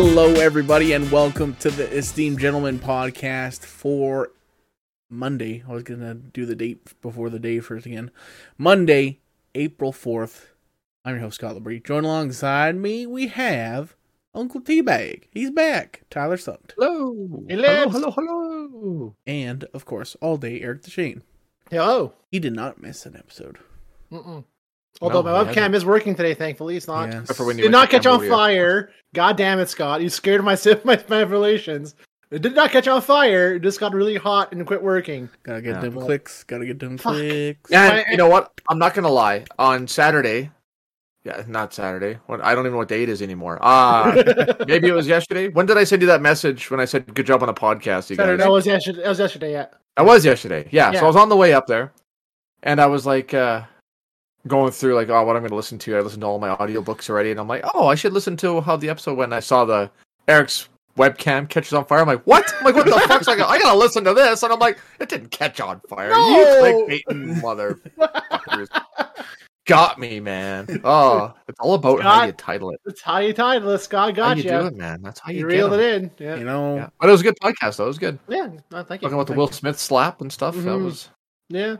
Hello, everybody, and welcome to the Esteemed Gentlemen podcast for Monday. I was going to do the date before the day first again. Monday, April 4th. I'm your host, Scott Labrie. Join alongside me, we have Uncle Teabag. He's back. Tyler Sund. Hello. Hello, hello, hello. And, of course, all day, Eric DeShane. Hello. He did not miss an episode. Mm-mm. Although No, my webcam hasn't. is working today, thankfully. It's not. Yes. For when you Did not to catch on fire. God damn it, Scott. You scared my my, my revelations. It did not catch on fire. It just got really hot and quit working. Gotta get Yeah. them clicks. Gotta get them Fuck. clicks. And you know what? I'm not gonna lie. On Saturday, yeah, not Saturday. What? I don't even know what day it is anymore. Ah, maybe it was yesterday. When did I send you that message? When I said good job on the podcast, you guys? That was yesterday. That was yesterday. Yeah. That was yesterday. Yeah, Yeah. So I was on the way up there, and I was like uh, going through like, oh, what I'm going to listen to. I listened to all my audiobooks already, and I'm like, oh, I should listen to how the episode went. And I saw the Eric's webcam catches on fire. I'm like, what? I'm like, what the fuck? So I, go, I gotta listen to this, and I'm like, it didn't catch on fire. No! You clickbaiting motherfuckers. Got me, man. Oh, it's all about how you title it. That's how you title it. Scott How got you you. do it, man. That's how you, You get reeled 'em. it in. Yeah. You know, Yeah. But it was a good podcast, though. It was good. Yeah. No, thank you. Talking about the Will you. Smith slap and stuff. That Mhm. was. Yeah.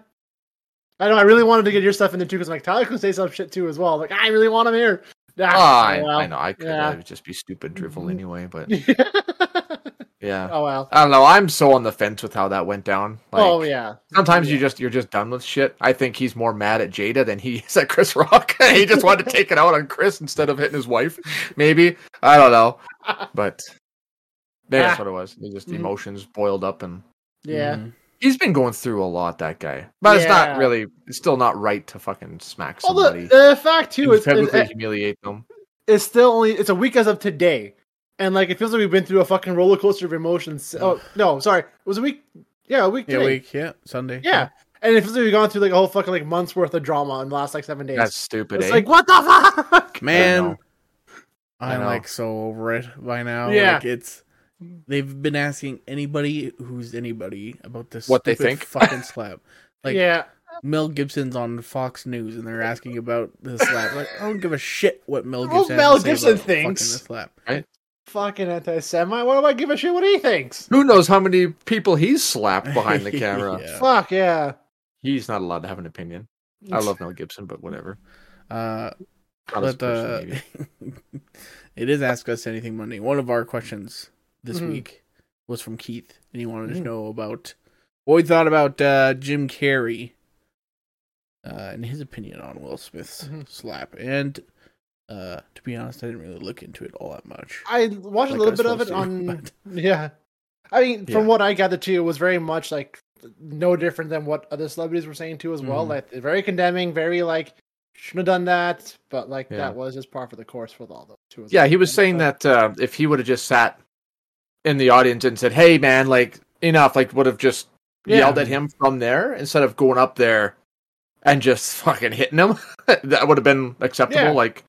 I know. I really wanted to get your stuff in there too because like Tyler can say some shit too as well. Like I really want him here. Ah, Ah, I, well. I know. I could yeah. uh, just be stupid, drivel Mhm. anyway. But yeah, oh well. I don't know. I'm so on the fence with how that went down. Like, oh yeah. Sometimes you just you're just done with shit. I think he's more mad at Jada than he is at Chris Rock. he just wanted to take it out on Chris instead of hitting his wife. Maybe I don't know, but maybe that's Ah. what it was. He just Mhm. emotions boiled up, and Yeah. mhm. He's been going through a lot. That guy, but it's not really. It's still not right to fucking smack Well, somebody. the, the fact too is, is publicly it- humiliate them. it's still only it's a week as of today, and like it feels like we've been through a fucking roller coaster of emotions. Oh no, sorry, it was a week. Yeah, a week. Yeah, today. week. Yeah, Sunday. Yeah, and it feels like we've gone through like a whole fucking like months worth of drama in the last like seven days. That's stupid. it's eh? like what the fuck? Man. I I'm like so over it by now. Yeah. Like it's they've been asking anybody who's anybody about this What they think? fucking slap. Like yeah, Mel Gibson's on Fox News and they're asking about the slap. Like I don't give a shit what Mel Well, Gibson Mel has to say Gibson about fucking thinks. the slap. fucking anti-Semite. What do I give a shit what he thinks? Who knows how many people he's slapped behind the camera? Yeah. Fuck yeah. He's not allowed to have an opinion. I love Mel Gibson, but whatever. Uh, Not but uh, person, maybe. it is Ask Us Anything Monday. One of our questions this Mhm. week was from Keith, and he wanted to Mhm. know about what we thought about uh, Jim Carrey uh, and his opinion on Will Smith's Mhm. slap. And uh, to be honest, I didn't really look into it all that much. I watched Like a little bit of it to, on. but- Yeah, I mean, from Yeah. what I gathered too, it was very much like no different than what other celebrities were saying too as well. Mhm. Like very condemning, very like shouldn't have done that, but like Yeah. that was just par for the course with all those as Yeah, he was saying But- that uh, if he would have just sat in the audience and said, "Hey, man, like enough," like would have just Yeah. yelled at him from there instead of going up there and just fucking hitting him. that would have been acceptable. Yeah. Like,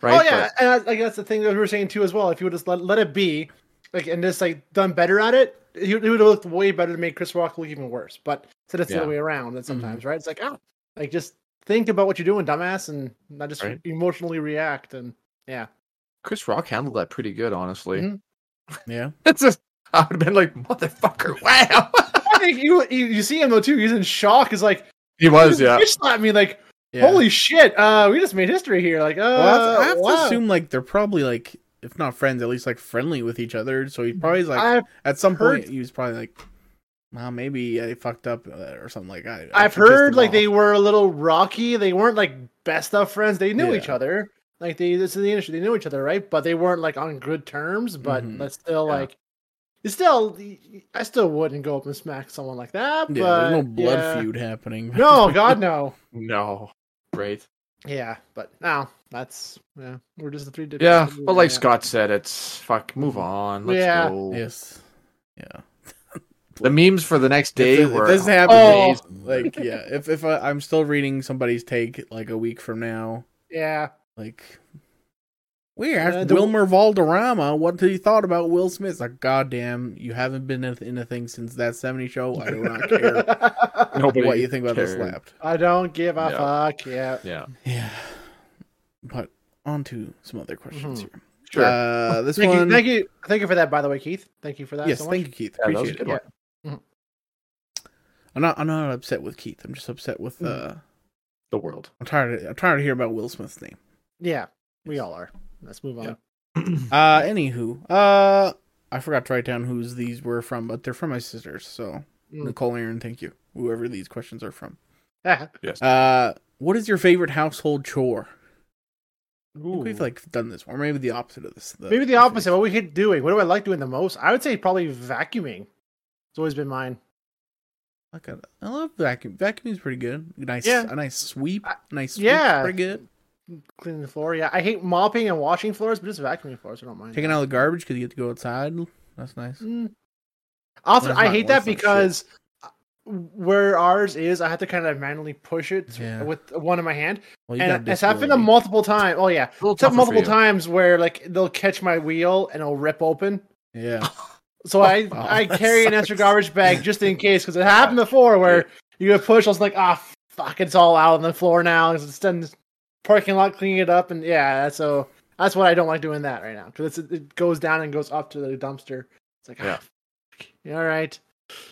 right? Oh yeah, and I, like that's the thing that we were saying too as well. If you would just let, let it be, like and just like done better at it, he, would have looked way better to make Chris Rock look even worse. But said it's the other way around. And sometimes right, it's like oh, like just think about what you're doing, dumbass, and not just Right. emotionally react. And yeah, Chris Rock handled that pretty good, honestly. Mhm. Yeah, It's just I would have been like, "Motherfucker, wow." I think you you, you see him though too. He's in shock. He's like he was, yeah. He slapped me like yeah. holy shit. Uh, we just made history here. Like uh, Well, I have to wow. assume like they're probably like, if not friends, at least like friendly with each other. So he probably is like I've at some heard- point he was probably like, well, maybe I fucked up uh, or something like that. I've heard like they were a little rocky. They weren't like best of friends. They knew Yeah. each other. Like they this is the industry. They knew each other, right? But they weren't like on good terms. But Mhm. that's still Yeah. like it's still I still wouldn't go up and smack someone like that. Yeah, but there's no blood yeah. feud happening. No, God no. No, right. Yeah, but now that's yeah. We're just the three. different Yeah, people, but like yeah. Scott said, it's fuck. Move on. Let's Yeah. go. yes. Yeah. The memes for the next day if, were if this happens, Oh. like yeah, if if I, I'm still reading somebody's take like a week from now, Yeah, like we asked Uh, the- Wilmer Valderrama what he thought about Will Smith. It's like, goddamn, you haven't been in, in a thing since that '70s show. I do not care Nobody what you think about this cared. slapped. I don't give a Yeah. fuck. Yeah. Yeah, Yeah, but on to some other questions Mhm. here. Sure. Uh, this Thank one. you, thank you, thank you for that. By the way, Keith, thank you for that. yes, so much. thank you, Keith. Yeah, that was a Appreciate good it. one. I'm not. I'm not upset with Keith. I'm just upset with. Mm. uh The world. I'm tired. Of, I'm tired to hear about Will Smith's name. Yeah, we all are. Let's move on. Yeah. Uh, anywho, uh, I forgot to write down whose these were from, but they're from my sisters. So Mm. Nicole, Aaron, thank you. Whoever these questions are from. yes. Uh, what is your favorite household chore? Ooh. we've like done this, or maybe the opposite of this. the- Maybe the opposite. What we hate doing. What do I like doing the most? I would say probably vacuuming. It's always been mine. Like a, I love vacuum. Vacuuming's pretty good. Nice, Yeah. a nice sweep. I- nice, sweep, yeah. pretty good. Cleaning the floor. Yeah, I hate mopping and washing floors, but just vacuuming floors, I don't mind. Taking out the garbage because you get to go outside. That's nice. Mm. That's I hate that because uh, where ours is, I have to kind of manually push it Yeah. with one in my hand, Well, and it's happened a multiple times. Oh yeah, it's happened multiple times where like they'll catch my wheel and it'll rip open. Yeah, So I Oh, I carry an extra garbage bag just in case because it happened before where you push. I was like, ah, fuck, it's all out on the floor now. It's done parking lot cleaning it up, and yeah, so that's what I don't like doing that right now because it goes down and goes up to the dumpster. It's like, Yeah. ah, all right.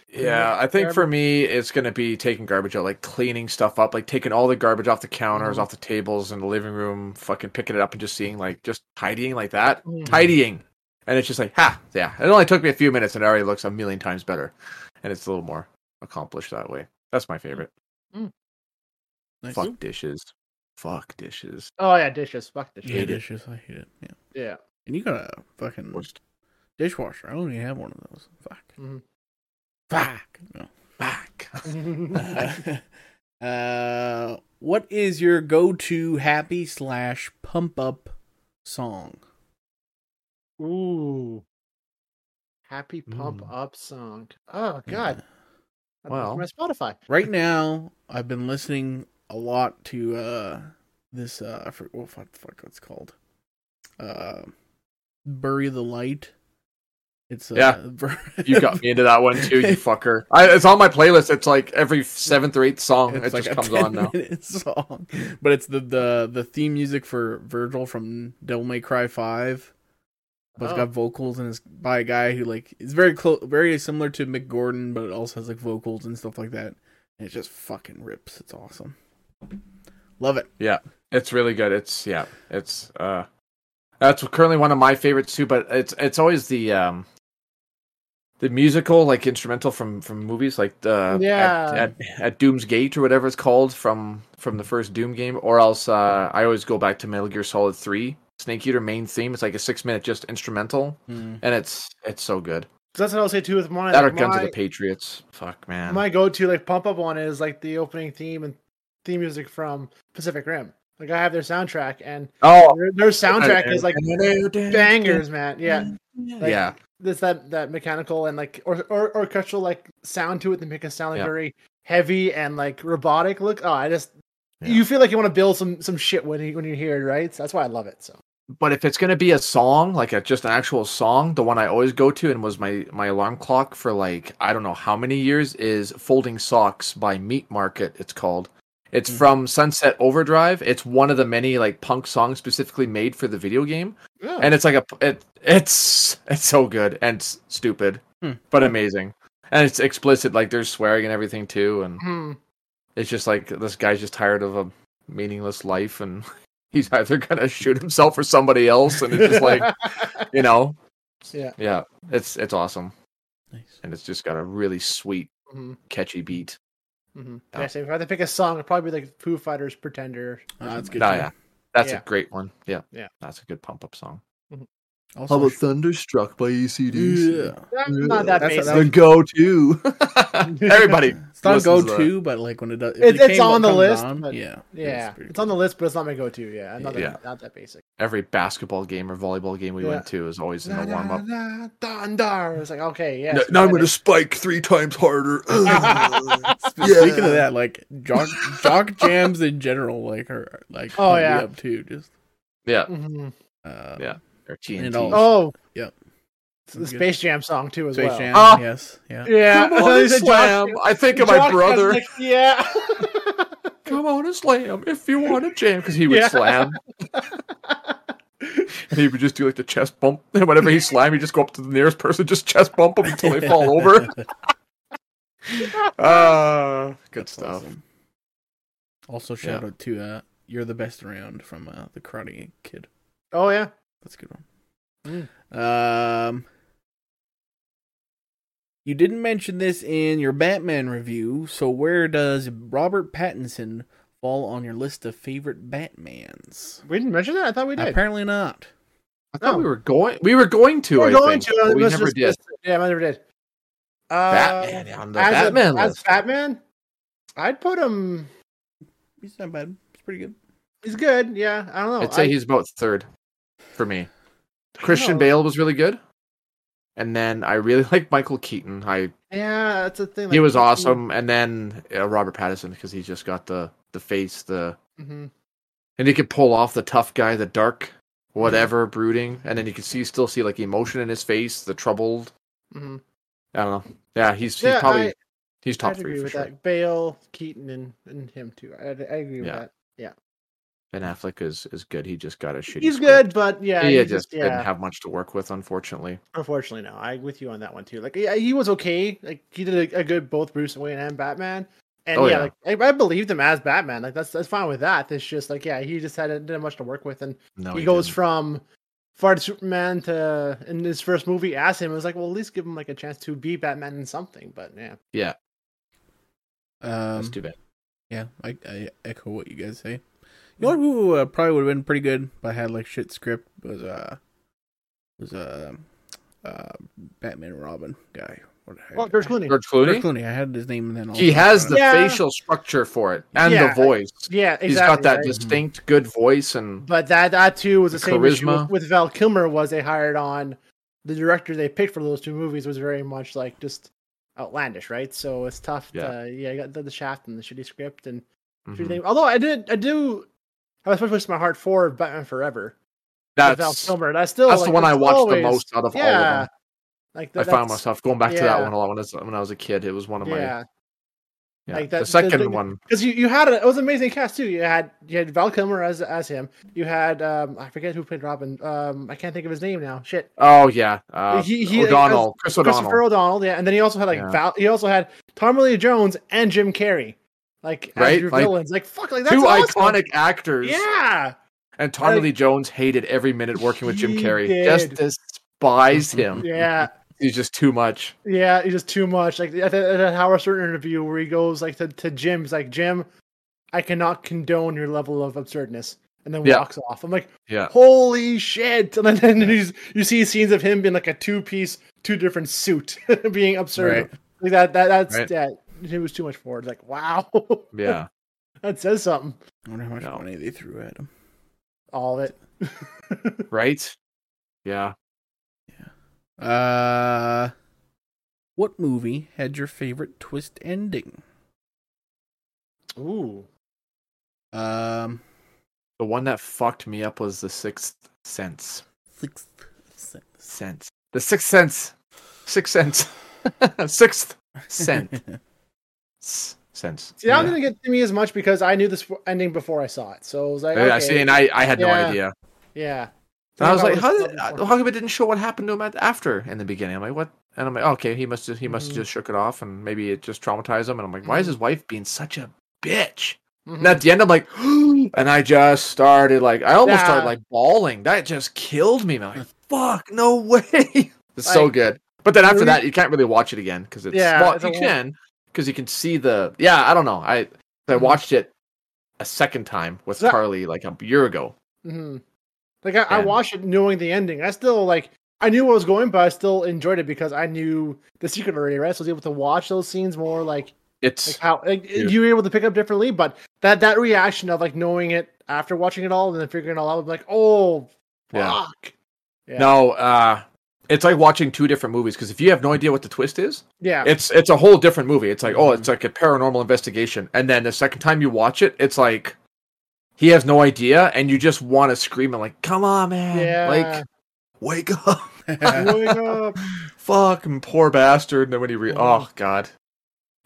Yeah, I think for me, it's gonna be taking garbage out, like cleaning stuff up, like taking all the garbage off the counters, Mhm. off the tables in the living room, fucking picking it up and just seeing like just tidying like that, Mhm. tidying, and it's just like, ha, yeah. It only took me a few minutes, and it already looks a million times better, and it's a little more accomplished that way. That's my favorite. nice. Fuck dishes. Fuck dishes. Oh yeah, dishes. Fuck dishes. Yeah, hate dishes. I hate it. Yeah, Yeah. and you got a fucking Worst. dishwasher. I don't even have one of those. Fuck. Mhm. Fuck. No. Back. uh, what is your go-to happy slash pump up song? Ooh. Happy pump Mm. up song. Oh god. I'd Well. my Spotify. Right now, I've been listening a lot to uh this uh I forget what fuck, fuck what's called. Uh, bury the light. It's uh, Yeah. bur- You got me into that one too, you fucker. I, it's on my playlist. It's like every seventh or eighth song. It's it like just comes 10 on now. song, but it's the the the theme music for Virgil from Devil May Cry Five. But it's got vocals and it's by a guy who like is very close, very similar to Mick Gordon, but it also has like vocals and stuff like that. And it just fucking rips. It's awesome. Love it. Yeah, it's really good. It's yeah. It's uh, that's currently one of my favorites too. But it's it's always the um, the musical like instrumental from from movies like the Yeah. at, at, at Doom's Gate or whatever it's called from from the first Doom game. Or else uh, I always go back to Metal Gear Solid Three Snake Eater main theme. It's like a six minute just instrumental, Mm. and it's it's so good. That's what I'll say too with mine. That or Like, Guns of the Patriots. Fuck man. My go-to like pump up one is like the opening theme and theme music from Pacific Rim. Like I have their soundtrack and oh, their, their soundtrack is like bangers, man. Yeah, like, yeah. There's that that mechanical and like or, or orchestral like sound to it that make it sound like Yeah. very heavy and like robotic look. Oh, I just Yeah. you feel like you want to build some some shit when you when you hear it, right? So that's why I love it. So but if it's gonna be a song, like a just an actual song, the one I always go to and was my my alarm clock for like I don't know how many years is "Folding Socks" by Meat Market. It's called. It's Mhm. from Sunset Overdrive. It's one of the many like punk songs specifically made for the video game, yeah. and it's like a it it's it's so good and stupid, Hmm. but amazing, and it's explicit. Like there's swearing and everything too, and Hmm. it's just like this guy's just tired of a meaningless life and he's either gonna shoot himself or somebody else and it's just like you know yeah. yeah it's it's awesome Nice. and it's just got a really sweet hmm catchy beat hmm Yeah. Yeah. So if I had to pick a song, it'd probably be like Foo Fighters "Pretender." Ah, that's good. No, yeah. that's Yeah. a great one yeah Yeah. that's a good pump up song Also, thunderstruck by yeah. That's not that That's- basic. that was- go-to everybody It's not go listens to to, but like when it does, if It's- it it's came- on the list, on, but- yeah, yeah, pretty it's on the list, but it's not my go-to. Yeah, not that, Yeah. not that basic. every basketball game or volleyball game we Yeah. went to is always in the warm-up Thunder. It's like okay, yeah. N- now i'm gonna spike three times harder Sp- Speaking of that, like jock jock jams in general, like are like Oh, yeah. up too. Just yeah Mhm. uh, Yeah. Or TNT. And all- Oh, Yep. it's the Space Jam song too as Space well. Jam, Ah! yes, yeah. Yeah, Come on He and slam. Josh- I think of my Josh has, brother. like, yeah. Come on and slam if you want to jam because he would Yeah. slam. and he would just do like the chest bump. And whenever he slam, he just go up to the nearest person, just chest bump them until they fall over. Uh, good That's stuff. awesome. Also, shout out to uh, "You're the Best Around" from uh, the Karate Kid. Oh yeah. That's a good one. Um, you didn't mention this in your Batman review, so where does Robert Pattinson fall on your list of favorite Batmans? We didn't mention that. I thought we did. Apparently not. I thought Oh. we were going. We were going to. We're I going think, to. but we never just- did. let's- Yeah, I never did. Uh, Batman on the as Batman a, as. Batman, I'd put him. He's not bad. He's pretty good. He's good. Yeah, I don't know. I'd say I- he's about third for me. Christian. Bale was really good, and then I really like Michael Keaton. I Yeah, that's the thing. he was awesome, and then uh, Robert Pattinson because he just got the the face, the mhm. and he could pull off the tough guy, the dark, whatever, brooding, and then you can see still see like emotion in his face, the troubled. Mhm. I don't know. Yeah, he's he's Yeah, probably I- he's top I'd three agree for with sure. that. Bale, Keaton, and, and him too. I, I agree with Yeah. that. Ben Affleck is is good. He just got a shitty. He's script. good, but yeah, He he just yeah. didn't have much to work with, unfortunately. Unfortunately, no. I with you on that one too. Like, yeah, he was okay. Like, he did a, a good both Bruce Wayne and Batman. And Oh, yeah, yeah. like I, I believed him as Batman. Like that's that's fine with that. It's just like yeah, he just had didn't have much to work with, and No, he, goes didn't. from Florida Superman to in his first movie as him. It was like, well, at least give him like a chance to be Batman in something. But yeah, yeah. Um, That's too bad. yeah, I, I echo what you guys say. You know who uh, probably would have been pretty good, but had like shit script was uh was uh, uh Batman Robin guy. What the heck? well, George Clooney. George George Clooney. Clooney. I had his name and then all He has the Yeah. facial structure for it and Yeah, the voice. Yeah, exactly. He's got that right? distinct good voice and But that that too was the, The same charisma. with, with Val Kilmer. Was they hired on the director they picked for those two movies was very much like just outlandish, right? So it's tough. Yeah. To, yeah, you got the, the Shaft and the shitty script and Mhm. Although I did, I do have a supposed to my heart for Batman Forever. with Val that's Kilmer. That's still that's like, the one I watched always- the most out of all of Yeah, them. like I found myself going back to that one a lot when I was when I was a kid. It was one of my Yeah, yeah. like that- the the- second the- one. because you, you had a, it was an amazing cast too. You had you had Val Kilmer as as him. You had um I forget who played Robin. Um I can't think of his name now. Shit. Oh yeah, uh, He- he- O'Donnell, Chris O'Donnell. Christopher O'Donnell, yeah, and then he also had like Yeah. Val. He also had Tommy Lee Jones and Jim Carrey, like Right, your like, villains. Like fuck, like that's Two awesome. iconic actors. Yeah, And Tommy Like- Lee Jones hated every minute working with Jim Carrey. did. Just despised mm-hmm. him. yeah, He's just too much. yeah. he's just too much. Like at that, Howard Stern interview where he goes like to, to Jim, he's like, Jim, I cannot condone your level of absurdness, and then Yeah. walks off. I'm like, Yeah. holy shit! And then, then he's, you see scenes of him being like a two piece, two different suit, being absurd. Right. Like that. That that's Right. yeah. It was too much for it. Like wow. Yeah. That says something. I wonder how much No. money they threw at him. All of it. right? Yeah. Yeah. Uh, what movie had your favorite twist ending? Ooh. Um, The one that fucked me up was the sixth sense. sixth sense. Sense. The sixth sense. Sixth sense. Sixth sense. S- Sense. See, that yeah. didn't get to me as much because I knew this ending before I saw it. So I was like, Yeah, okay, see, and I, I had no Yeah. idea. yeah. And I was like, how did, how come it didn't show what happened to him at, after in the beginning? I'm like, what? And I'm like, okay, he must just he must have Mhm. just shook it off, and maybe it just traumatized him. And I'm like, why is his wife being such a bitch? Mhm. And at the end, I'm like, and I just started like, I almost started like bawling. That just killed me. man. I'm like, fuck, no way. It's so good. But then after that, you can't really watch it again because it's Yeah, well, it's you long- can because you can see the yeah. I don't know. I I Mhm. watched it a second time with So- Carly like a year ago. hmm Like I, I watched it knowing the ending. I still like I knew what was going, but I still enjoyed it because I knew the secret already, right? So I was able to watch those scenes more like It's like how like, you were able to pick up differently. But that that reaction of like knowing it after watching it all and then figuring it all out, like, oh Yeah. fuck. Yeah. No, uh it's like watching two different movies because if you have no idea what the twist is, Yeah. it's it's a whole different movie. It's like, oh, Mhm. it's like a paranormal investigation. And then the second time you watch it, it's like he has no idea and you just want to scream and like, "Come on, man. Yeah. Like wake up. Wake up. Fucking poor bastard." And then when he re- Mhm. Oh god.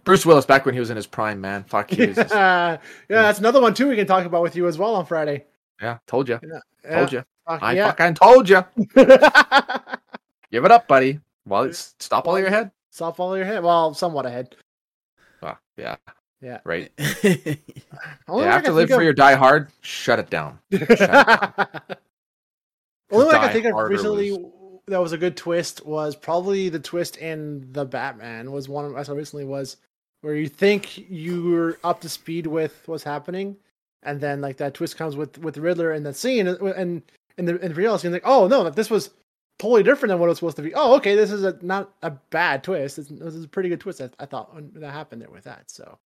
Bruce Willis back when he was in his prime, man. Fuck was yeah, yeah, that's another one too. We can talk about with you as well on Friday. Yeah, told you. Yeah. Told you. I fucking told you. Give it up, buddy. Well, it's stop all your head. Stop all your head. Well, somewhat ahead. Ah, yeah. Yeah. Right. Only yeah, one I after can live think for your die hard, shut it down. of- Only one I can think of recently was- that was a good twist was probably the twist in the Batman was one I saw recently was where you think you were up to speed with what's happening, and then like that twist comes with with Riddler in that scene, and and in the in the real scene like oh no that this was totally different than what it was supposed to be. Oh okay, this is a not a bad twist. This, this is a pretty good twist. I, I thought when that happened there with that. So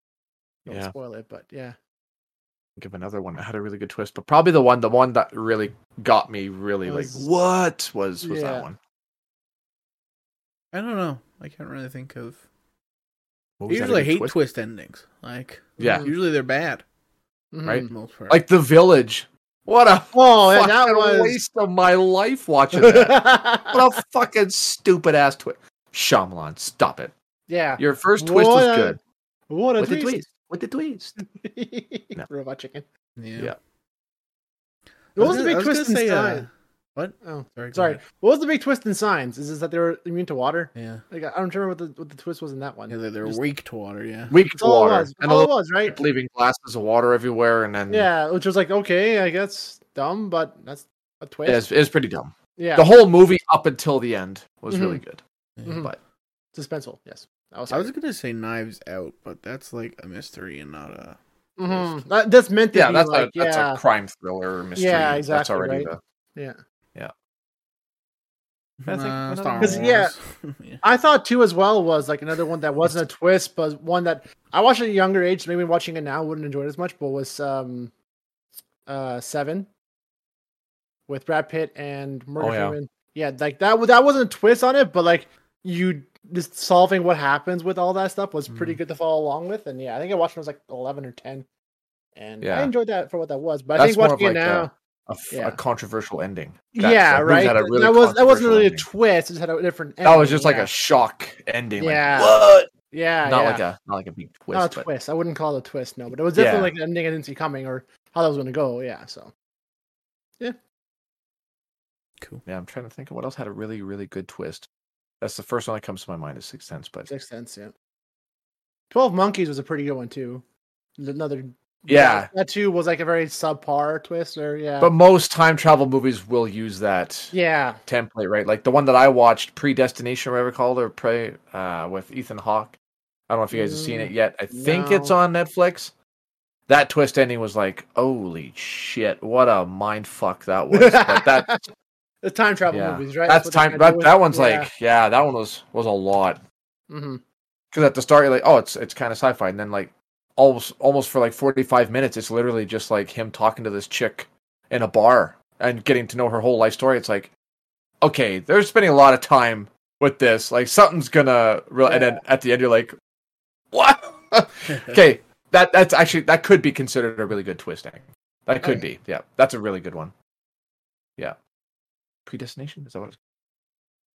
don't Yeah. spoil it, but yeah. Give another one that had a really good twist, but probably the one, the one that really got me really Was- like what was was Yeah. that one? I don't know. I can't really think of. I usually hate twist? twist endings. Like, Yeah, usually they're bad. Right. Mhm. For the most part. like the village. What a Oh, yeah, that fucking was waste of my life watching that. what a fucking stupid ass twist. Shyamalan, stop it. yeah. Your first twist What was a- good. What a With the twist. twist. With the twist. No. Robot chicken. yeah. Yeah. What was I the big twist in gonna say, uh, Signs? What? Oh, Sorry. sorry. ahead. What was the big twist in Signs? Is this that they were immune to water? Yeah. Like I don't remember what the what the twist was in that one. Yeah, they're, they're Just- weak to water. Yeah. Weak That's to all water. it was. And all it was, right? leaving glasses of water everywhere and then Yeah, which was like okay, I guess dumb, but that's a twist. yeah, it's, it's pretty dumb. yeah, The whole movie up until the end was Mhm. really good. Yeah. Mhm. But suspenseful. Yes, that was. I was gonna say Knives Out, but that's like a mystery and not a. Mm-hmm. That, that's meant to yeah, be that's like a that's a crime thriller mystery. Yeah, That's exactly, already right. the yeah. I think Nah, Star one- yeah. yeah. I thought two as well was like another one that wasn't a twist, but one that I watched at a younger age. Maybe watching it now wouldn't enjoy it as much, but was um, uh, Seven with Brad Pitt and Morgan Oh, yeah. Freeman. Yeah, like that. That wasn't a twist on it, but like you just solving what happens with all that stuff was pretty Mhm. good to follow along with. And yeah, I think I watched it when I was like eleven or ten, and yeah. I enjoyed that for what that was. But I think more of watching it like a- now, a, f- Yeah. a controversial ending. That- yeah, that movie right. a really that was that wasn't controversial really a ending. twist. It just had a different. That was ending, just like a shock ending. Yeah. Like, what? yeah, Not yeah. like a not like a big twist. not a but twist. I wouldn't call it a twist, no, but it was definitely Yeah. like an ending I didn't see coming or how that was going to go. Yeah, so Yeah. Cool. Yeah, I'm trying to think of what else had a really really good twist. That's the first one that comes to my mind is Sixth Sense, but Sixth Sense, yeah. Twelve Monkeys was a pretty good one too. Another Yeah. that, that too was like a very subpar twist, or yeah, but most time travel movies will use that yeah, template, right? Like the one that I watched, Predestination, or whatever called, or Prey, uh, with Ethan Hawke. I don't know if you guys have seen it yet. I think it's on Netflix. That twist ending was like, holy shit, what a mind fuck that was. But that the time travel Yeah. movies, right? that's they're time. That, with- that one's yeah. like, yeah, that one was was a lot. Mm-hmm Because at the start, you're like, oh, it's it's kind of sci-fi, and then like almost almost for like 45 minutes, it's literally just like him talking to this chick in a bar and getting to know her whole life story. It's like, okay, they're spending a lot of time with this. Like something's gonna, real and then at the end, you're like, what? okay, that that's actually that could be considered a really good twist ending. That could Okay. be, yeah, that's a really good one. Yeah, predestination is that what it's?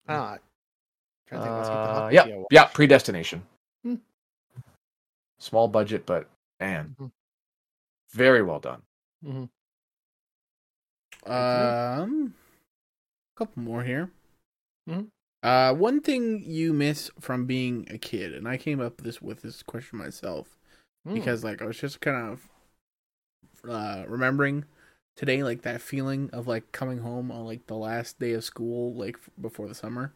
Ah, trying to think what's with the Uh, yeah, yeah, predestination. Hmm. Small budget, but man, Mhm. very well done. Mhm. Um, a couple more here. Mhm. Uh, one thing you miss from being a kid, and I came up this with this question myself Mm. because, like, I was just kind of uh remembering today, like that feeling of like coming home on like the last day of school, like before the summer,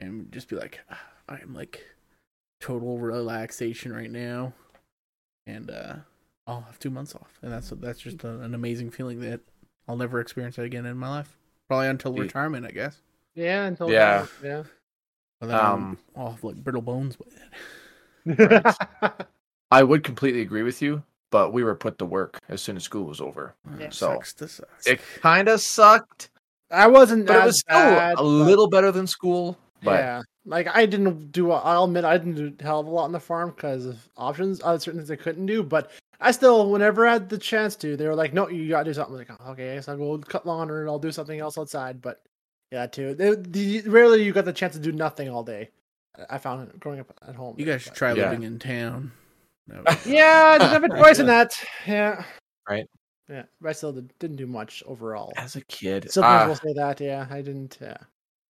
and just be like, "Ah, I'm like total relaxation right now, and uh, I'll have two months off, and that's that's just a, an amazing feeling that I'll never experience that again in my life. Probably until Ye- retirement, I guess. yeah, until Yeah. yeah. But then Um, I'll, I'll have like brittle bones by then. I would completely agree with you, but we were put to work as soon as school was over. Yeah. So, sucks to suck. It kind of sucked, I wasn't, but it was still bad, a but- little better than school. But yeah, like I didn't do. I'll admit I didn't do a hell of a lot on the farm because of options. Uh, certain things I couldn't do, but I still, whenever I had the chance to, they were like, "No, you gotta do something." I was like, okay, I guess I'll go cut lawn or I'll do something else outside. But yeah, too. They, the, rarely you got the chance to do nothing all day. I found it growing up at home. you guys should but- try Yeah. living in town. No. Yeah, I didn't have a choice in that. Yeah. Right. Yeah, but I still did, didn't do much overall. As a kid, Sometimes uh, we'll say that. Yeah, I didn't. Yeah.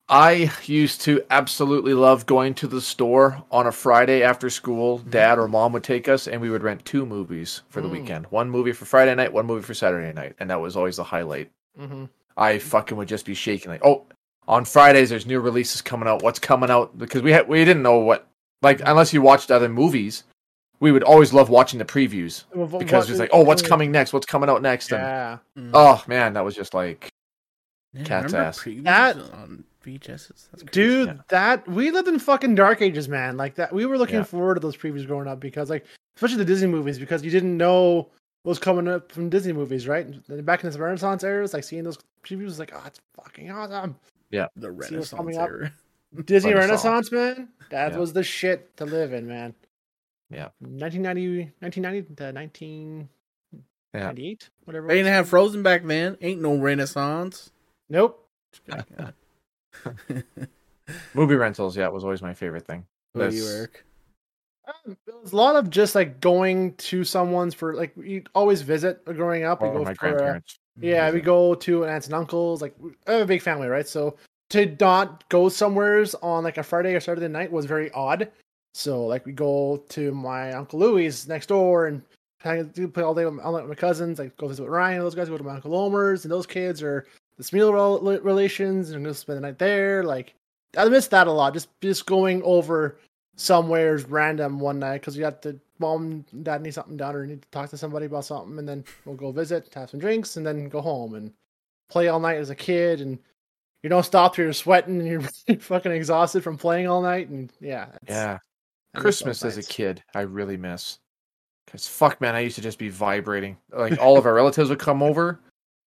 I used to absolutely love going to the store on a Friday after school. Dad or mom would take us, and we would rent two movies for the Mm. weekend. One movie for Friday night, one movie for Saturday night, and that was always the highlight. Mm-hmm. I fucking would just be shaking like, oh, on Fridays there's new releases coming out. What's coming out? Because we had we didn't know what like unless you watched other movies, we would always love watching the previews because it's like, oh, what's coming next? What's coming out next? And Yeah. Mm. oh man, that was just like Yeah, cat's ass. That- on VHSs. Dude, Yeah. that we lived in fucking dark ages, man. Like that, we were looking Yeah. forward to those previews growing up because, like, especially the Disney movies, because you didn't know what was coming up from Disney movies, right? And Back in the Renaissance era, it's like seeing those previews, was like, oh, it's fucking awesome. Yeah, the Renaissance coming up. era. Disney Renaissance. Renaissance, man, that Yeah. was the shit to live in, man. Yeah. 1990, 1990 to 1998, whatever. They didn't have Frozen back then. Ain't no Renaissance. Nope. movie rentals. Yeah, it was always my favorite thing. What you, That's- Eric? Um, it was a lot of just like going to someone's for like you always visit growing up. We Or go my for, uh, grandparents. Yeah, we go to aunts and uncles. Like I have a big family, right? So to not go somewheres on like a Friday or Saturday night was very odd. So like we go to my uncle Louis next door and hang- do- play all day with all with my cousins. Like go visit with Ryan. Those guys go to my uncle Omer's, and those kids are the Smeal relations, and go spend the night there. Like I miss that a lot. Just just going over somewhere's random one night because you got the mom and dad need something done or need to talk to somebody about something and then we'll go visit have some drinks and then go home and play all night as a kid and you don't stop till you're sweating and you're fucking exhausted from playing all night and yeah Yeah, Christmas as a kid, I really miss. Cause fuck, man, I used to just be vibrating. Like all of our relatives would come over,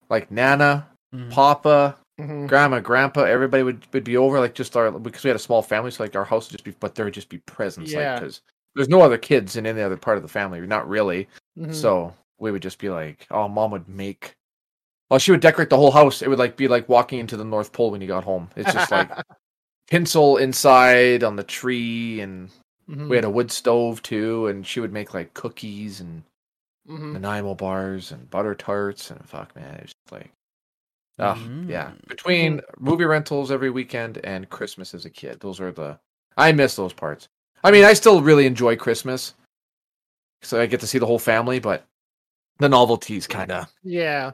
like Nana, Mhm. Papa, Mhm. Grandma, Grandpa. Everybody would, would be over, like just our because we had a small family, so like our house would just be, but there would just be presents, like Yeah. because there's no other kids in any other part of the family, not really. Mhm. So we would just be like, oh, mom would make. Well, she would decorate the whole house. It would like be like walking into the North Pole when you got home. It's just like pencil inside on the tree, and we had a wood stove too. And she would make like cookies and Mhm. Nanaimo bars and butter tarts and fuck man, it's like, oh yeah. Mm. Between movie rentals every weekend and Christmas as a kid, those are the I miss those parts. I mean, I still really enjoy Christmas, so I get to see the whole family, but the novelties kind of yeah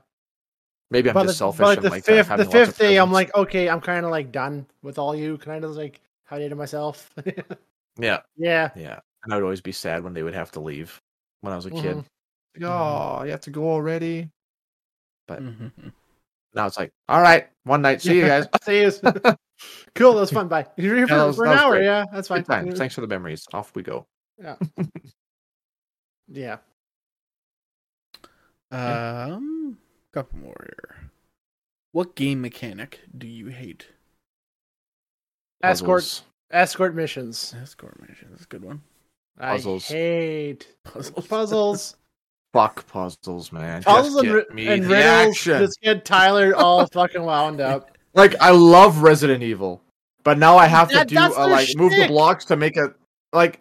maybe I'm but just the, selfish. like the like fifth the fifth day i'm like okay i'm kind of like done with all you kind of like how did myself yeah, yeah yeah. And I would always be sad when they would have to leave when I was a kid. Mhm. Like, oh, you have to go already. But Mhm. now it's like, all right, one night, see you guys. see you cool that was fun bye you're here for, Yeah, was- for an hour great. yeah that's fine time. Thanks for the memories. Off we go. yeah yeah. Um, couple more here. What game mechanic do you hate? escort Puzzles. escort missions Escort mission. That's a good one. Puzzles. i hate Puzzles. puzzles Fuck puzzles, man. puzzles and, get me and riddles just get tyler all fucking wound up Like I love Resident Evil, but now I have to do uh, like move the blocks to make it like.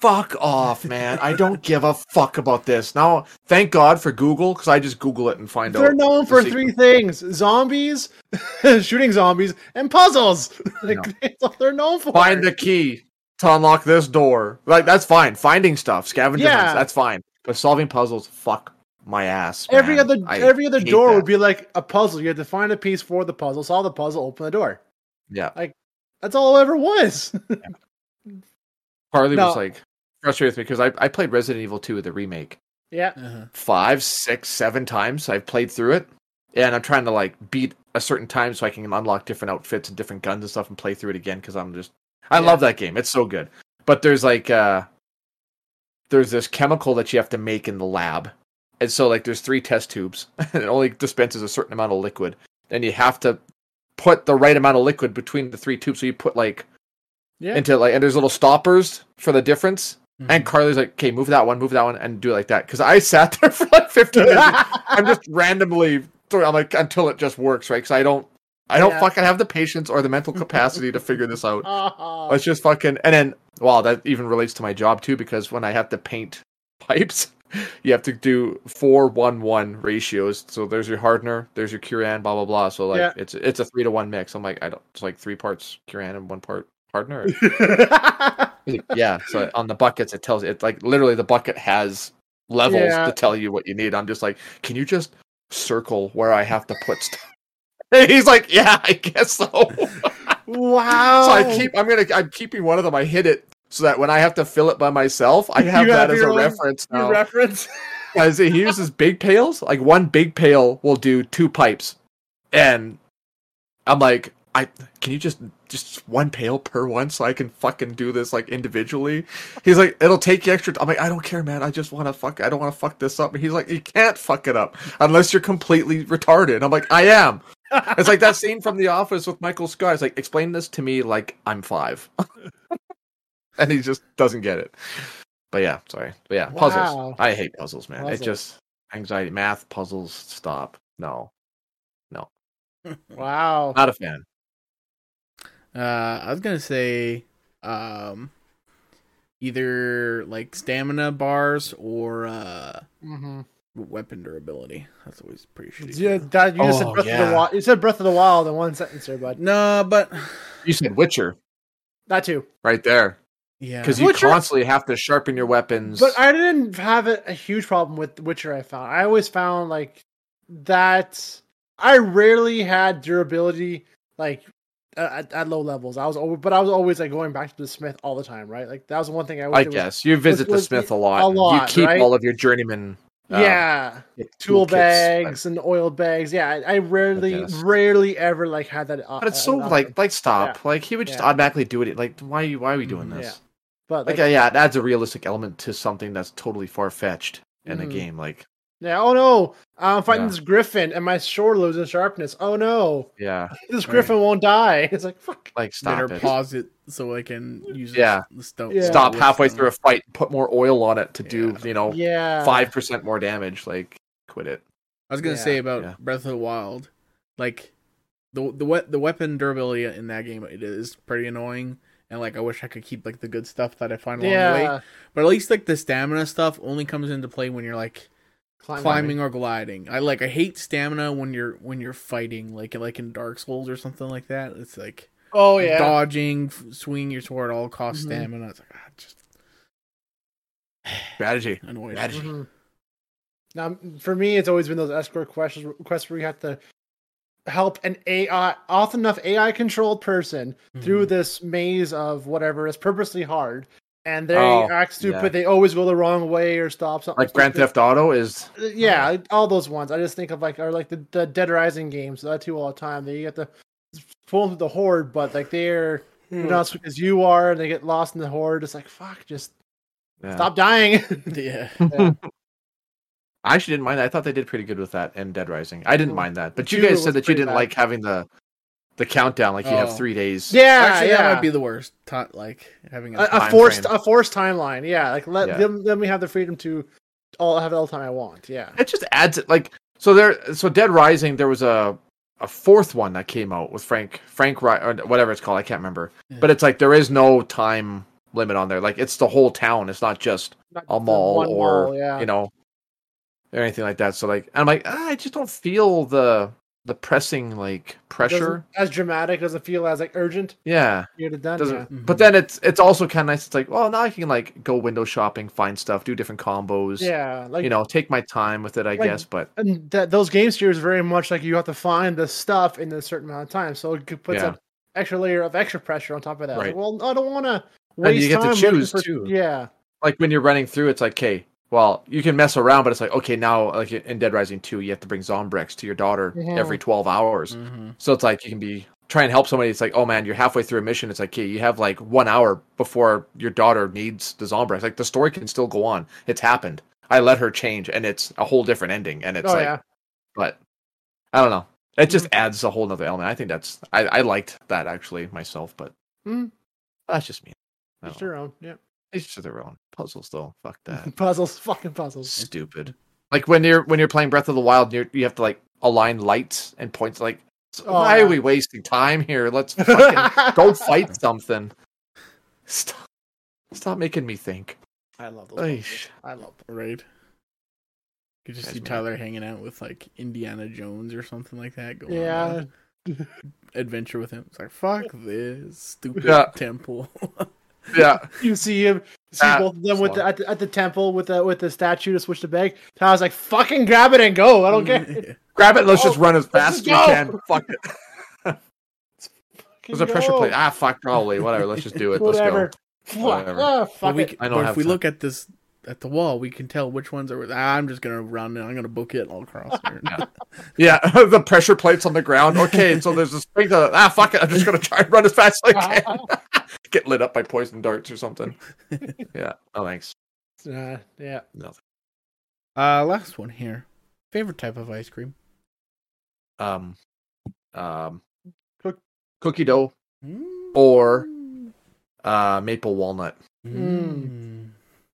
Fuck off, man! I don't give a fuck about this. Now, thank God for Google, because I just Google it and find out. they're known for three things zombies shooting zombies and puzzles like No. that's all they're known for Find the key to unlock this door. Like that's fine. Finding stuff, scavenger Yeah. hunts, that's fine. But solving puzzles, fuck my ass. every other I every other door that. would be like a puzzle you had to find a piece for the puzzle solve the puzzle open the door Yeah. Like that's all it ever was Harley No. was like frustrated with me because I, I played Resident Evil 2, with the remake, yeah Uh-huh. five, six, seven times. I've played through it. And I'm trying to like beat a certain time so I can unlock different outfits and different guns and stuff and play through it again because I'm just I Yeah. love that game. It's so good. But there's like uh there's this chemical that you have to make in the lab. And so like there's three test tubes and it only dispenses a certain amount of liquid. And you have to put the right amount of liquid between the three tubes. So you put like yeah into like and there's little stoppers for the difference. Mm-hmm. And Carly's like, okay, move that one, move that one, and do it like that. Because I sat there for like 15 minutes. I'm just randomly throwing. I'm like until it just works, right? Because I don't, I don't Yeah. fucking have the patience or the mental capacity to figure this out. Oh, It's just fucking. And then, wow, that even relates to my job too. Because when I have to paint pipes, you have to do four one one ratios. So there's your hardener, there's your Curan, blah blah blah. So like Yeah. it's it's a three to one mix. I'm like I don't. It's like three parts Curan and one part hardener. Yeah. So on the buckets, it tells you. It's like literally the bucket has levels Yeah. to tell you what you need. I'm just like, can you just circle where I have to put stuff? He's like, yeah, I guess so. wow. so I keep. I'm gonna. I'm keeping one of them. I hid it so that when I have to fill it by myself, I have You that as a own- reference now. reference. Because he uses big pails. Like one big pail will do two pipes, and I'm like, I can you just just one pail per one so I can fucking do this like individually. He's like, it'll take you extra. I'm like, I don't care, man. I just want to fuck. I don't want to fuck this up. And he's like, you can't fuck it up unless you're completely retarded. I'm like, I am. It's like that scene from The Office with Michael Scott. It's like, explain this to me like I'm five, and he just doesn't get it. But yeah, sorry. But yeah, Wow. puzzles. I hate puzzles, man. It just anxiety, math, puzzles. Stop. No, No. Wow. not a fan. Uh, I was gonna say, um, either like stamina bars or uh, hmm weapon durability. That's always pretty shitty. Yeah, that you Oh, said Breath of the Wild. You said Breath of the Wild in one sentence there, bud. No, but You said Witcher That too. right there yeah, because you Witcher- constantly have to sharpen your weapons. But I didn't have a, a huge problem with Witcher. I found I always found like that. I rarely had durability like at, at low levels. I was over, but I was always like going back to the smith all the time, right? Like that was one thing I. I wish it was- guess you visit the smith a a lot. a lot, you keep right? all of your journeyman. Uh, yeah, tool toolkits, bags and oil bags. Yeah, I, I rarely, guess. rarely ever like had that. uh, But it's uh, so like like stop. Like he would just Yeah. automatically do it. Like why you why are we doing Mhm. this? but Like, like, uh, yeah, it adds a realistic element to something that's totally far fetched in a Mhm. game. Like yeah. Oh no, I'm fighting Yeah. this griffin and my sword loses sharpness. Oh no, yeah, this Right. griffin won't die. It's like fuck. like stop better it. pause it so I can use Yeah. the stone. Yeah. Stop the halfway through a fight. Put more oil on it to do Yeah. you know Yeah, five percent more damage. Like quit it. I was gonna Yeah. say about Yeah. Breath of the Wild, like the the we- the weapon durability in that game it is pretty annoying, and like I wish I could keep like the good stuff that I find along the way. But at least like the stamina stuff only comes into play when you're like climbing. climbing or gliding. I like I hate stamina when you're when you're fighting like like in Dark Souls or something like that. It's like Oh yeah, dodging, f- swinging your sword, all cost Mhm. stamina. It's like ah, just Strategy. annoying. Strategy. Mhm. Now, for me, it's always been those escort questions, quests where you have to help an AI, often enough AI controlled person through Mhm. this maze of whatever is purposely hard, and they Oh, act stupid. yeah. They always go the wrong way or stop something. Like Grand. Theft Auto is. Uh, Yeah, all those ones. I just think of like, or like the, the Dead Rising games. That too all the time. They get the pull through the horde, but like they're they're not as quick as you are, and they get lost in the horde. It's like fuck, just Yeah. stop dying. yeah. Yeah. I actually didn't mind that. I thought they did pretty good with that in Dead Rising. I didn't mind that. But you guys said that you didn't bad. like having the the countdown. Like you have Oh. three days. yeah, Actually, yeah. that might be the worst. ti- like having a, a, a time forced frame. a forced timeline. Yeah, like let Yeah. them let me have the freedom to all have all the time I want. Yeah. It just adds it. Like so there. So Dead Rising. There was a a fourth one that came out with Frank Frank Ri- or whatever it's called. I can't remember. Yeah. But it's like there is no time limit on there. Like it's the whole town. It's not just Not a the mall one or mall, yeah. you know or anything like that. So like I'm like ah, I just don't feel the the pressing like pressure. As dramatic doesn't feel as like urgent. Yeah. Get it done. Doesn't yeah. Mhm. but then it's it's also kind of nice. It's like, well, now I can like go window shopping, find stuff, do different combos. Yeah, like you know, take my time with it, I like- guess. But and that those game series very much like you have to find the stuff in a certain amount of time, so it could- puts Yeah. an extra layer of extra pressure on top of that. Like, Right. well, I don't want to And waste you get to time looking choose, for- too. Yeah, like when you're running through, it's like, okay, well, you can mess around, but it's like, okay, now like in Dead Rising 2, you have to bring Zombrex to your daughter Mhm. every 12 hours. Mhm. So it's like you can be try and help somebody. It's like, oh man, you're halfway through a mission. It's like, okay, you have like one hour before your daughter needs the Zombrex. Like the story can still go on. It's happened. I let her change, and it's a whole different ending. And it's oh like, yeah, but I don't know. It just adds a whole nother element. I think that's I, I liked that actually myself, but Mhm. that's just me. I just your own. Yeah, Each to their own. Puzzles though. Fuck that. puzzles, fucking puzzles. Stupid. Like when you're when you're playing Breath of the Wild, you're, you have to like align lights and points. Like, Oh, why yeah. are we wasting time here? Let's fucking go fight something. Stop. Stop making me think. I love those. Ay, I love them. Right. You just Guys, see man. Tyler hanging out with like Indiana Jones or something like that. Going Yeah. on adventure with him. It's like fuck this stupid Yeah. temple. Yeah. You see him, see That both of them with the, at, the, at the temple with the with the statue to switch the bag. Tyler's like, "Fucking grab it and go. I don't care." Grab it. Let's just Oh, run as fast as we can. Fuck it. There's a pressure plate. Ah, fuck. Probably. Whatever. Let's just do it. Let's go. Whatever. Ah, fuck we, it. c- I don't but have if we time. look at this at the wall, we can tell which ones are. Ah, I'm just gonna run and I'm gonna book it all across here. Yeah, the pressure plates on the ground. Okay, so there's a spring. To, ah, fuck it. I'm just gonna try and run as fast as I can. Get lit up by poison darts or something. Yeah. Oh, thanks. Uh, yeah. Nothing. uh, last one here. Favorite type of ice cream? Um, um, Cook- cookie dough, Or- uh, maple walnut. Mm.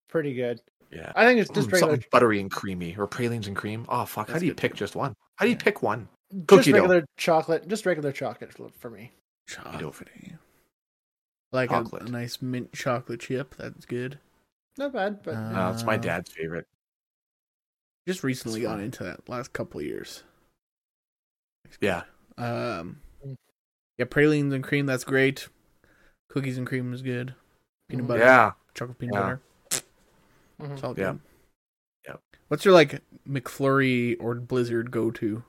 Pretty good. Yeah. I think it's just Mm, regular, something buttery and creamy, or pralines and cream. Oh fuck! How That's do you pick too. just one? How do you Yeah. pick one? just cookie dough. regular chocolate, just regular chocolate for- for me. chocolate. Like a, a nice mint chocolate chip. That's good. Not bad, but Uh, Uh, it's my dad's favorite. Just recently got into that last couple of years. Yeah. Um. Mm. Yeah, pralines and cream. That's great. Cookies and cream is good. Peanut Mhm. butter. Yeah. Chocolate peanut Yeah. butter. Mhm. It's all Yeah. good. Yep. What's your like McFlurry or Blizzard go to?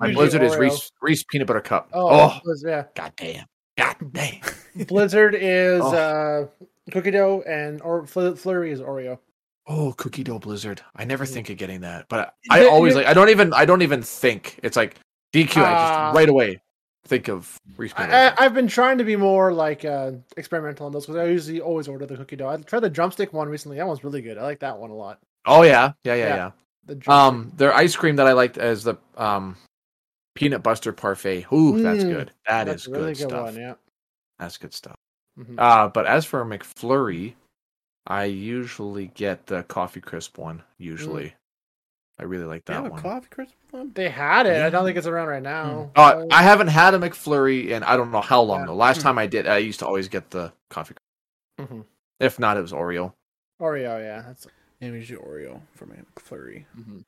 My Usually blizzard is Oreo. Reese Reese peanut butter cup. Oh, Oh, Blizz- yeah. god damn. God damn. Blizzard is Oh. uh, cookie dough, and or Fl- Flurry is Oreo. Oh, cookie dough blizzard. I never Mm. think of getting that, but I always like. I don't even. I don't even think. It's like DQ. I Ah. just right away think of Reese I. I, I've been trying to be more like uh, experimental on those because I usually always order the cookie dough. I tried the drumstick one recently. That one's really good. I like that one a lot. oh yeah, yeah, yeah, Yeah. yeah. The drumstick. Um, their ice cream that I liked is the um peanut butter parfait. Ooh, that's Mm, good. That that's is really good good stuff. one. Yeah. That's good stuff. Mhm. Uh, but as for a McFlurry, I usually get the coffee crisp one. Usually, I really like Do you that have a one. coffee crisp one? They had it. I don't think it's around right now. Uh, I haven't had a McFlurry in I don't know how long Yeah. though. Last Hmm. time I did, I used to always get the coffee. Mhm. If not, it was Oreo. Oreo. Yeah. That's. Yeah, usually Oreo for my McFlurry. Mhm.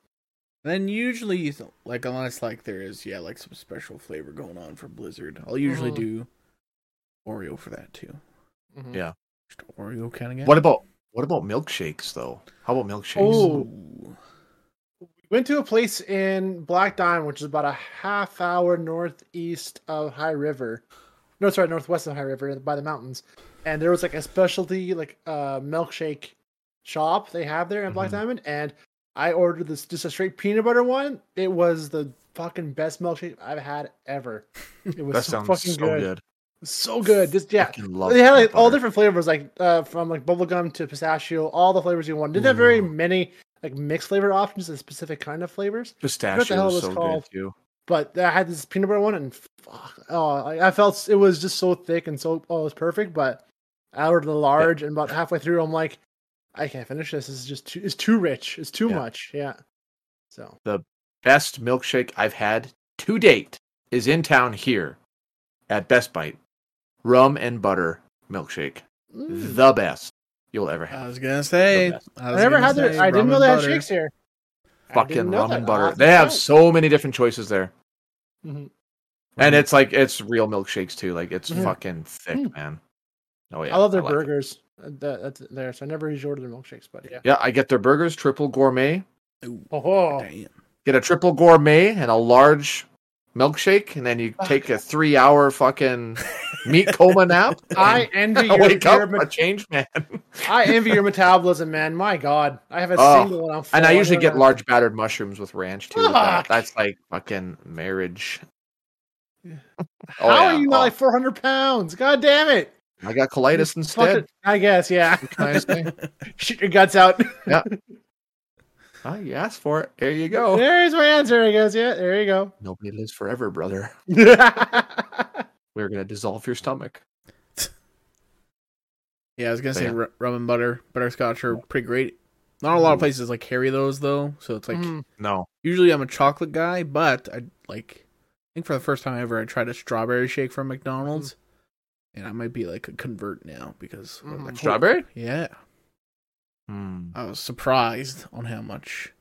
Then usually, like unless like there is yeah like some special flavor going on for Blizzard, I'll usually Mhm. do Oreo for that too. Mhm. Yeah. Just Oreo kind of guy. What about what about milkshakes though? How about milkshakes? Oh. We went to a place in Black Diamond, which is about a half hour northeast of High River. No, sorry, northwest of High River by the mountains. And there was like a specialty like uh milkshake shop they have there in Black Mhm. Diamond. And I ordered this just a straight peanut butter one. It was the fucking best milkshake I've had ever. It was that so sounds fucking so good. good. So good. Just yeah. They had like all different flavors, like uh, from like bubblegum to pistachio, all the flavors you want. Didn't have very many like mixed flavor options and specific kind of flavors. pistachio hell is it was so called. good too. But I had this peanut butter one, and fuck, oh, I, I felt it was just so thick and so oh, it was perfect. But I ordered the large, and about halfway through, I'm like, I can't finish this. This is just too, it's too rich. It's too Yeah. much. Yeah. So the Best milkshake I've had to date is in town here at Best Bite. Rum and butter milkshake. mm. The best you'll ever have. I was gonna say. best. I, I never gonna had their. say I didn't rum know and they had butter. shakes here. Fucking rum and butter. They have try so many different choices there. Mhm. And it's like it's real milkshakes too. Like it's Mhm. fucking thick, Mm. man. Oh yeah. I love their like burgers. Uh, that, that's there. So I never usually order their milkshakes, but yeah. Yeah, I get their burgers, triple gourmet. Ooh, Oh, damn. Get a triple gourmet and a large milkshake, and then you take a three hour fucking meat coma nap. I envy your, wake your up a changed man. I envy your metabolism, man. My God, I have a Oh, single one. And I usually get large battered mushrooms with ranch too. with that. That's like fucking marriage. Oh, How Oh, are you not Oh, like 400 pounds? God damn it! I got colitis instead. I guess, yeah. What can I say? Shoot your guts out. Oh, you asked for it. There you go. There's my answer. I guess. Yeah, there you go. Nobody lives forever, brother. We're gonna dissolve your stomach. Yeah, I was gonna So, say yeah. ru- rum and butter, butterscotch are pretty great. Not a lot of mm. places like carry those though, so it's like Mhm. No. usually I'm a chocolate guy, but I like. I think for the first time ever, I tried a strawberry shake from McDonald's, mm. and I might be like a convert now because like, mm. Strawberry? Yeah, Hmm. I was surprised on how much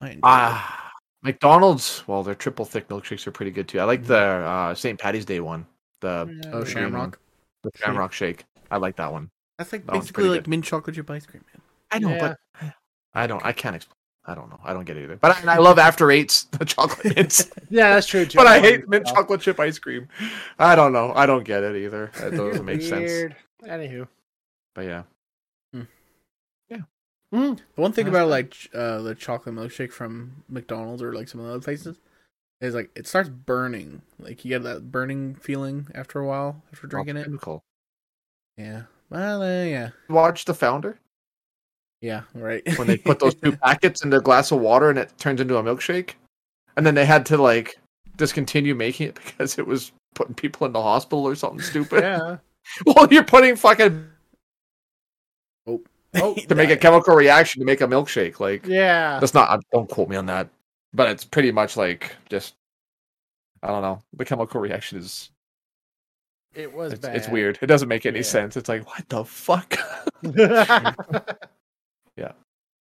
I enjoyed. it. Ah, McDonald's. Well, their triple thick milkshakes are pretty good too. I like Mhm. their uh, St. Patty's Day one, the Oh, green Shamrock. the Shamrock shake. I like that one. That's like that basically pretty like mint chocolate chip ice cream, man. I know, Yeah. but I don't. I can't explain. I don't know. I don't get it either. But I, I love after eights the chocolate mints. Yeah, that's true too. but I hate mint chocolate chip ice cream. I don't know. I don't get it either. That doesn't make sense. Weird. Anywho. But yeah, Mm. The one thing That's about fine. like ch- uh, the chocolate milkshake from McDonald's or like some of the other places is like it starts burning. Like you get that burning feeling after a while after drinking it. Chemical. Yeah. Well, uh, yeah, Watch the founder yeah, right. when they put those two packets in a glass of water and it turns into a milkshake, and then they had to like discontinue making it because it was putting people in the hospital or something stupid. Yeah. well, you're putting fucking oh, to make a chemical reaction to make a milkshake. Like Yeah. that's not. Don't quote me on that. But it's pretty much like just. I don't know. The chemical reaction is It was it's, bad. it's weird. It doesn't make any Yeah. sense. It's like what the fuck?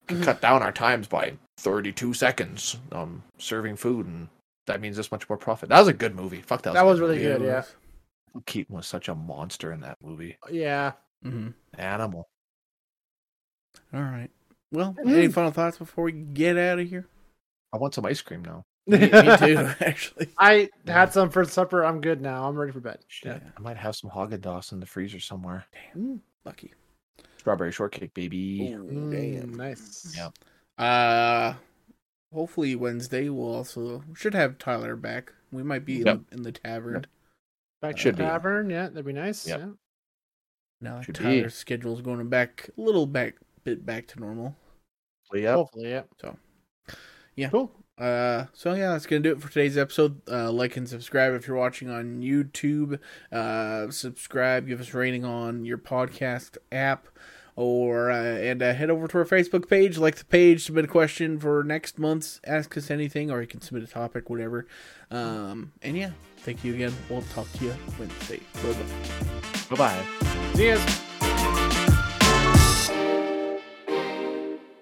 Could cut down our times by 32 seconds um serving food and that means this much more profit. That was a good movie. Fuck that. That was a really movie. good, yeah. Keaton was such a monster in that movie. yeah. hmm Animal. All right. Well, any Mm. final thoughts before we get out of here? I want some ice cream now. Me, me too, actually. I had some for supper. I'm good now. I'm ready for bed. Shit. Yeah. I might have some Haagen Dazs in the freezer somewhere. Damn, lucky. Strawberry shortcake, baby. Ooh, Mm, damn. nice. Yeah. Uh, hopefully Wednesday we'll also should have Tyler back. We might be in, Yep. the, in the tavern Back to Should the be. tavern. Yeah, that'd be nice. Yep. Yeah. now. that Should be. Tyler's schedule's going back a little back bit back to normal. Yep. Hopefully, yeah. So, Yeah. Cool. Uh, so yeah, that's gonna do it for today's episode. Uh, like and subscribe if you're watching on YouTube. Uh, subscribe, give us a rating on your podcast app, or uh, and uh, head over to our Facebook page. Like the page, submit a question for next month's Ask Us Anything, or you can submit a topic, whatever. Um, and yeah, thank you again. We'll talk to you Wednesday. Bye bye. Bye bye. See you guys.